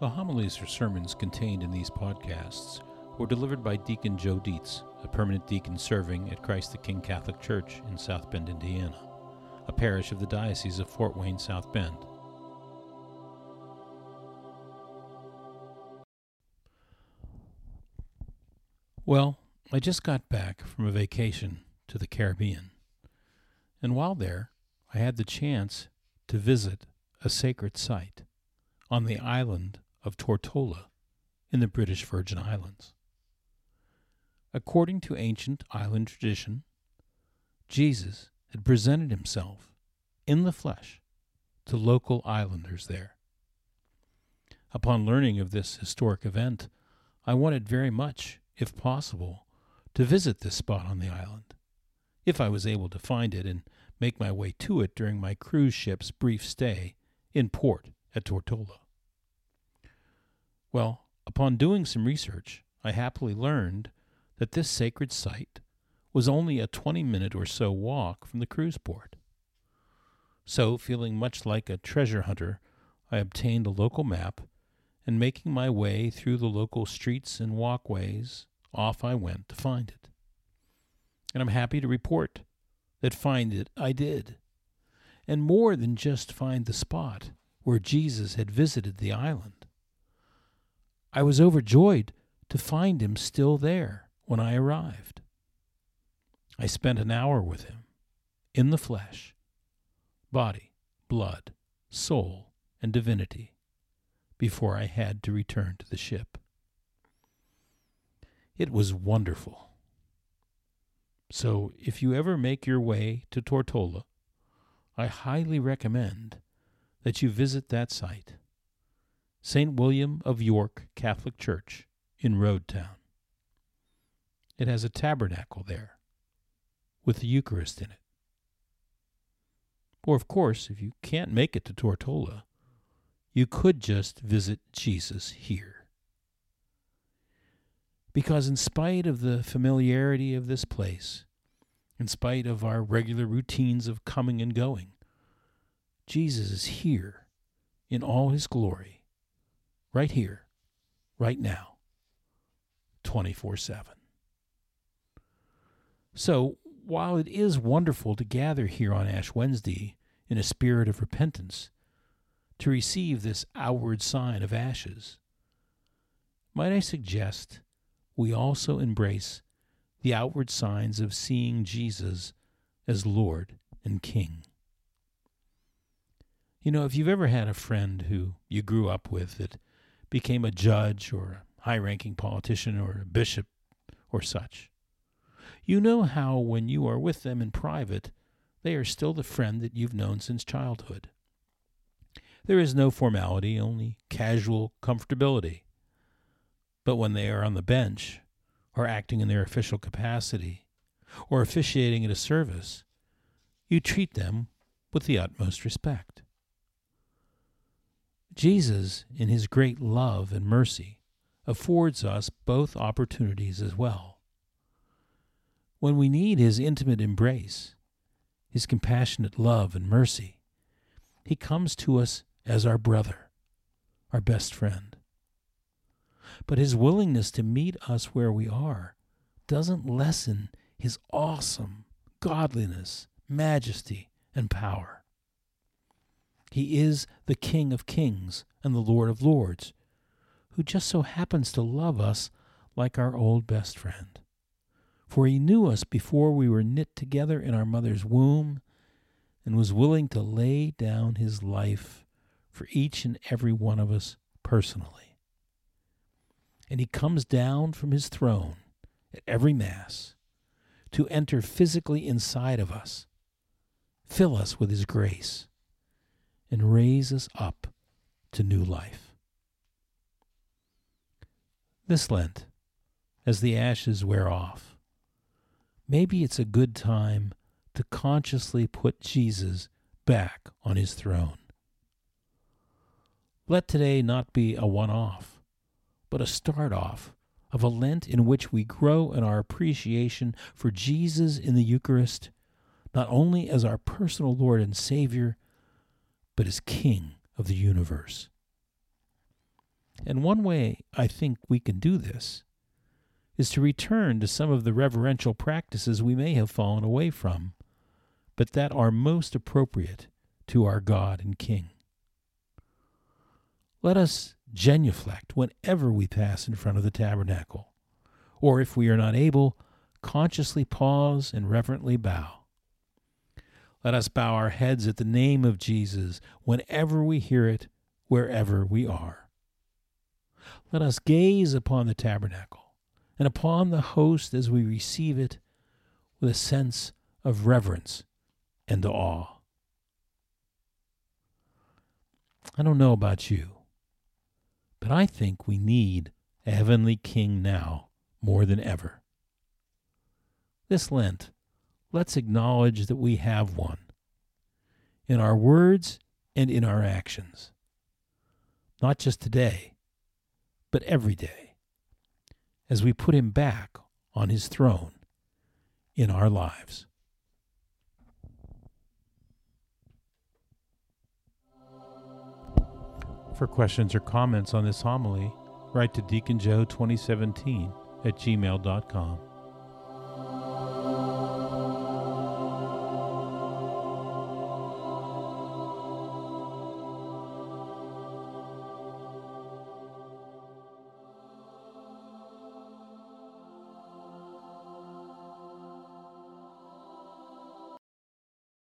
The homilies or sermons contained in these podcasts were delivered by Deacon Joe Dietz, a permanent deacon serving at Christ the King Catholic Church in South Bend, Indiana, a parish of the Diocese of Fort Wayne, South Bend. Well, I just got back from a vacation to the Caribbean, and while there, I had the chance to visit a sacred site on the island of Tortola in the British Virgin Islands. According to ancient island tradition, Jesus had presented himself in the flesh to local islanders there. Upon learning of this historic event, I wanted very much, if possible, to visit this spot on the island, if I was able to find it and make my way to it during my cruise ship's brief stay in port at Tortola. Well, upon doing some research, I happily learned that this sacred site was only a 20 minute or so walk from the cruise port. So, feeling much like a treasure hunter, I obtained a local map and making my way through the local streets and walkways, off I went to find it. And I'm happy to report that find it I did. And more than just find the spot where Jesus had visited the island. I was overjoyed to find him still there when I arrived. I spent an hour with him, in the flesh, body, blood, soul, and divinity, before I had to return to the ship. It was wonderful. So, if you ever make your way to Tortola, I highly recommend that you visit that site, St. William of York Catholic Church in Roadtown. It has a tabernacle there with the Eucharist in it. Or, of course, if you can't make it to Tortola, you could just visit Jesus here. Because, in spite of the familiarity of this place, in spite of our regular routines of coming and going, Jesus is here in all his glory, right here, right now, 24 7. So, while it is wonderful to gather here on Ash Wednesday in a spirit of repentance, to receive this outward sign of ashes, might I suggest we also embrace the outward signs of seeing Jesus as Lord and King? You know, if you've ever had a friend who you grew up with that became a judge or a high ranking politician or a bishop or such, you know how when you are with them in private, they are still the friend that you've known since childhood. There is no formality, only casual comfortability. But when they are on the bench, or acting in their official capacity, or officiating at a service, you treat them with the utmost respect. Jesus, in his great love and mercy, affords us both opportunities as well. When we need his intimate embrace, his compassionate love and mercy, he comes to us as our brother, our best friend. But his willingness to meet us where we are doesn't lessen his awesome godliness, majesty, and power. He is the King of kings and the Lord of lords, who just so happens to love us like our old best friend. For he knew us before we were knit together in our mother's womb and was willing to lay down his life for each and every one of us personally. And he comes down from his throne at every Mass to enter physically inside of us, fill us with his grace, and raise us up to new life. This Lent, as the ashes wear off, maybe it's a good time to consciously put Jesus back on his throne. Let today not be a one off, but a start off of a Lent in which we grow in our appreciation for Jesus in the Eucharist, not only as our personal Lord and Savior, but as King of the universe. And one way I think we can do this is to return to some of the reverential practices we may have fallen away from, but that are most appropriate to our God and King. Let us genuflect whenever we pass in front of the tabernacle, or if we are not able, consciously pause and reverently bow. Let us bow our heads at the name of Jesus whenever we hear it, wherever we are. Let us gaze upon the tabernacle and upon the host as we receive it with a sense of reverence and awe. I don't know about you, but I think we need a heavenly king now more than ever. This Lent, let's acknowledge that we have one in our words and in our actions. Not just today, but every day as we put him back on his throne in our lives. For questions or comments on this homily, write to Deacon Joe 2017 at gmail.com.